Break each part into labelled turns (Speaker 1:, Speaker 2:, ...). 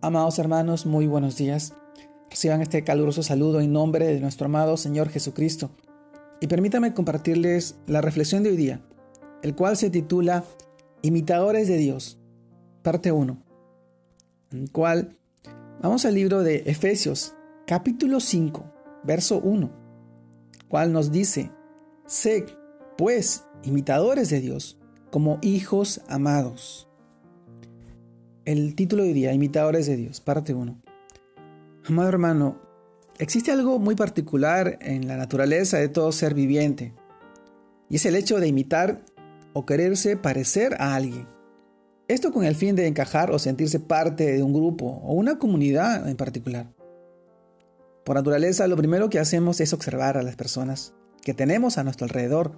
Speaker 1: Amados hermanos, muy buenos días. Reciban este caluroso saludo en nombre de nuestro amado Señor Jesucristo. Y permítame compartirles la reflexión de hoy día, el cual se titula Imitadores de Dios, parte 1, en el cual vamos al libro de Efesios, capítulo 5, verso 1, cual nos dice, Sed, pues, imitadores de Dios, como hijos amados. El título de día, Imitadores de Dios, parte 1. Amado hermano, existe algo muy particular en la naturaleza de todo ser viviente, y es el hecho de imitar o quererse parecer a alguien. Esto con el fin de encajar o sentirse parte de un grupo o una comunidad en particular. Por naturaleza, lo primero que hacemos es observar a las personas que tenemos a nuestro alrededor,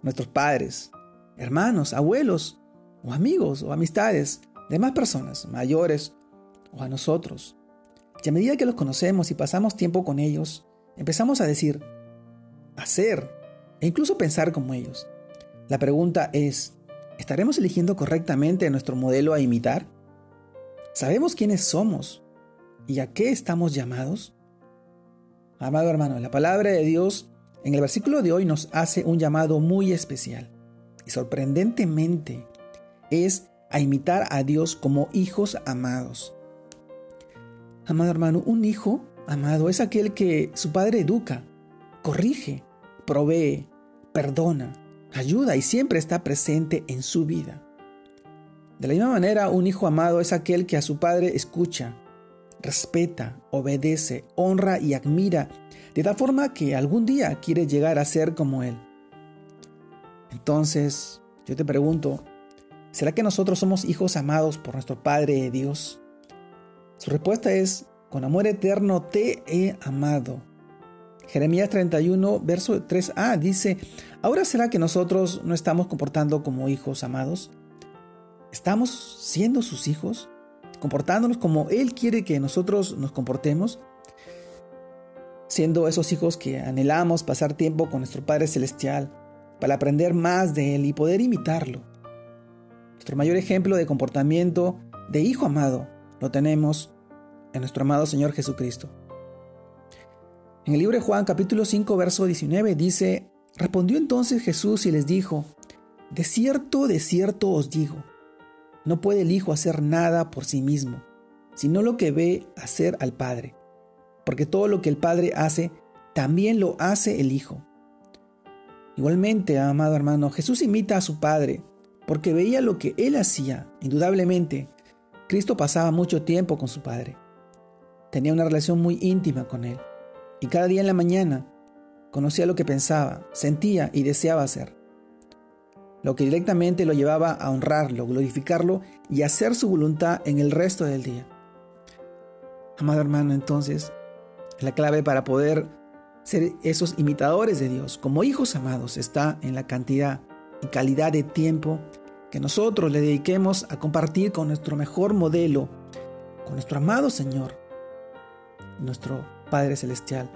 Speaker 1: nuestros padres, hermanos, abuelos, o amigos o amistades, demás personas, mayores o a nosotros. Y a medida que los conocemos y pasamos tiempo con ellos, empezamos a decir, hacer e incluso pensar como ellos. La pregunta es, ¿estaremos eligiendo correctamente nuestro modelo a imitar? ¿Sabemos quiénes somos y a qué estamos llamados? Amado hermano, la palabra de Dios en el versículo de hoy nos hace un llamado muy especial y sorprendentemente es a imitar a Dios como hijos amados. Amado hermano, un hijo amado es aquel que su padre educa, corrige, provee, perdona, ayuda y siempre está presente en su vida. De la misma manera, un hijo amado es aquel que a su padre escucha, respeta, obedece, honra y admira, de tal forma que algún día quiere llegar a ser como él. Entonces, yo te pregunto, ¿Será que nosotros somos hijos amados por nuestro Padre Dios? Su respuesta es, con amor eterno te he amado. Jeremías 31, verso 3a dice, ¿ahora será que nosotros no estamos comportando como hijos amados? ¿Estamos siendo sus hijos? ¿Comportándonos como Él quiere que nosotros nos comportemos? Siendo esos hijos que anhelamos pasar tiempo con nuestro Padre Celestial para aprender más de Él y poder imitarlo. Nuestro mayor ejemplo de comportamiento de hijo amado lo tenemos en nuestro amado Señor Jesucristo. En el libro de Juan capítulo 5 verso 19 dice, respondió entonces Jesús y les dijo, de cierto, de cierto os digo, no puede el Hijo hacer nada por sí mismo, sino lo que ve hacer al Padre, porque todo lo que el Padre hace, también lo hace el Hijo. Igualmente, amado hermano, Jesús imita a su Padre, porque veía lo que él hacía. Indudablemente, Cristo pasaba mucho tiempo con su Padre. Tenía una relación muy íntima con Él. Y cada día en la mañana conocía lo que pensaba, sentía y deseaba hacer. Lo que directamente lo llevaba a honrarlo, glorificarlo y hacer su voluntad en el resto del día. Amado hermano, entonces, la clave para poder ser esos imitadores de Dios como hijos amados está en la cantidad y calidad de tiempo que nosotros le dediquemos a compartir con nuestro mejor modelo, con nuestro amado Señor, nuestro Padre Celestial.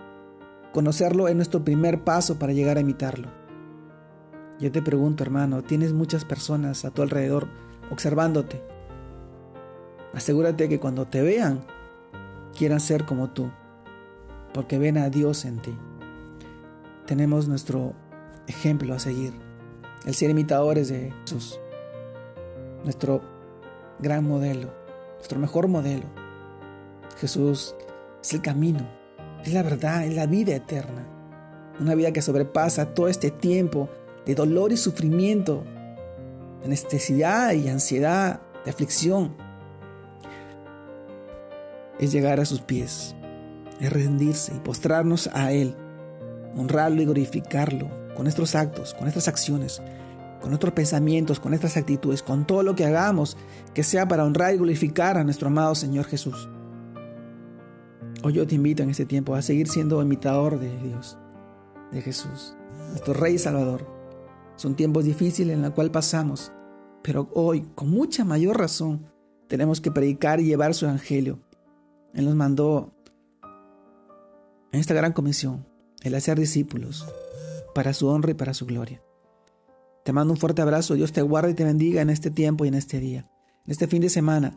Speaker 1: Conocerlo es nuestro primer paso para llegar a imitarlo. Yo te pregunto, hermano, tienes muchas personas a tu alrededor observándote. Asegúrate que cuando te vean, quieran ser como tú, porque ven a Dios en ti. Tenemos nuestro ejemplo a seguir el ser imitadores de Jesús, nuestro gran modelo, nuestro mejor modelo. Jesús es el camino, es la verdad, es la vida eterna. Una vida que sobrepasa todo este tiempo de dolor y sufrimiento, de necesidad y ansiedad, de aflicción. Es llegar a sus pies, es rendirse y postrarnos a Él, honrarlo y glorificarlo con nuestros actos, con nuestras acciones, con nuestros pensamientos, con nuestras actitudes, con todo lo que hagamos, que sea para honrar y glorificar a nuestro amado Señor Jesús. Hoy yo te invito en este tiempo a seguir siendo imitador de Dios, de Jesús, nuestro Rey y Salvador. Son tiempos difíciles en los cuales pasamos, pero hoy, con mucha mayor razón, tenemos que predicar y llevar su evangelio. Él nos mandó en esta gran comisión, el hacer discípulos, para su honra y para su gloria. Te mando un fuerte abrazo, Dios te guarde y te bendiga en este tiempo y en este día, en este fin de semana.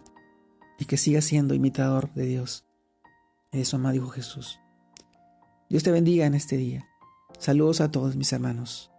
Speaker 1: y que siga siendo imitador de Dios su amado Hijo Jesús. Dios te bendiga en este día. Saludos a todos mis hermanos.